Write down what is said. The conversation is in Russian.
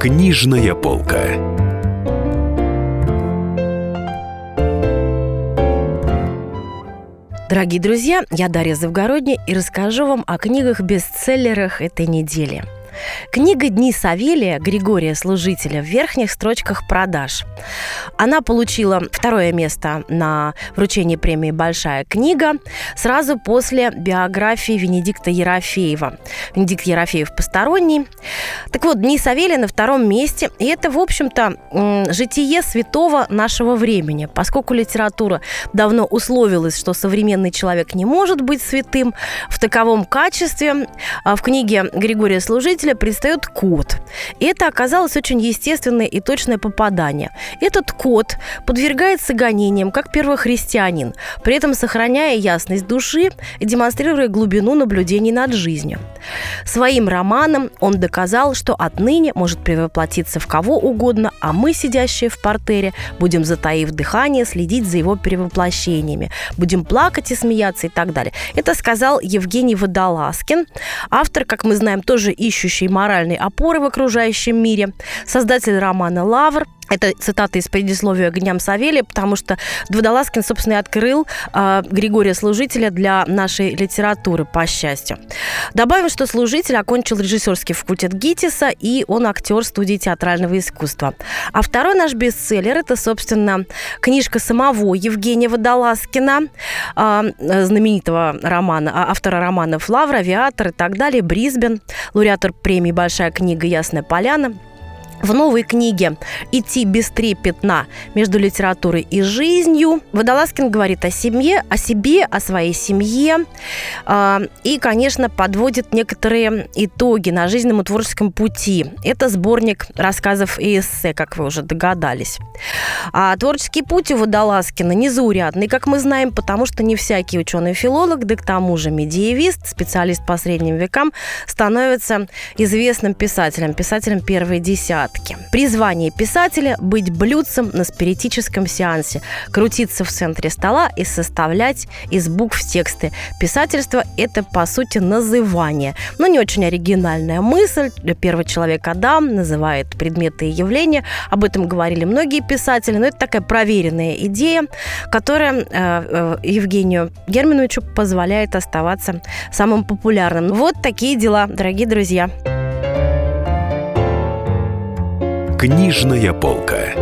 Книжная полка. Дорогие друзья, я Дарья Завгородня и расскажу вам о книгах-бестселлерах этой недели. Книга «Дни Савелия» Григория Служителя в верхних строчках продаж. Она получила второе место на вручении премии «Большая книга» сразу после биографии Венедикта Ерофеева. Венедикт Ерофеев посторонний. Так вот, «Дни Савелия» на втором месте. И это, в общем-то, житие святого нашего времени. Поскольку литература давно условилась, что современный человек не может быть святым в таковом качестве, а в книге Григория Служителя предстает код. И это оказалось очень естественное и точное попадание. Этот код подвергается гонениям как первохристианин, при этом сохраняя ясность души и демонстрируя глубину наблюдений над жизнью. Своим романом он доказал, что отныне может превоплотиться в кого угодно, а мы, сидящие в портере, будем, затаив дыхание, следить за его перевоплощениями, будем плакать и смеяться и так далее. Это сказал Евгений Водолазкин, автор, как мы знаем, тоже ищущий моральной опоры в окружающем мире, создатель романа «Лавр», это цитата из предисловия «Огням Савелия», потому что Водолазкин, собственно, и открыл э, Григория Служителя для нашей литературы, по счастью. Добавим, что Служитель окончил режиссерский факультет ГИТИСа, и он актер студии театрального искусства. А второй наш бестселлер – это, собственно, книжка самого Евгения Водолазкина, э, знаменитого романа, а, автора романов «Лавр», «Авиатор» и так далее, «Брисбен», лауреатор премии «Большая книга. Ясная поляна», в новой книге «Идти бестрепетно между литературой и жизнью» Водолазкин говорит о семье, о себе, о своей семье э, и, конечно, подводит некоторые итоги на жизненном и творческом пути. Это сборник рассказов и эссе, как вы уже догадались. А творческий путь у Водолазкина незаурядный, как мы знаем, потому что не всякий ученый-филолог, да к тому же медиевист, специалист по средним векам, становится известным писателем, писателем первой десятки загадки. Призвание писателя – быть блюдцем на спиритическом сеансе, крутиться в центре стола и составлять из букв тексты. Писательство – это, по сути, называние. Но не очень оригинальная мысль. Первый человек Адам называет предметы и явления. Об этом говорили многие писатели. Но это такая проверенная идея, которая э, э, Евгению Германовичу позволяет оставаться самым популярным. Вот такие дела, дорогие друзья. Книжная полка.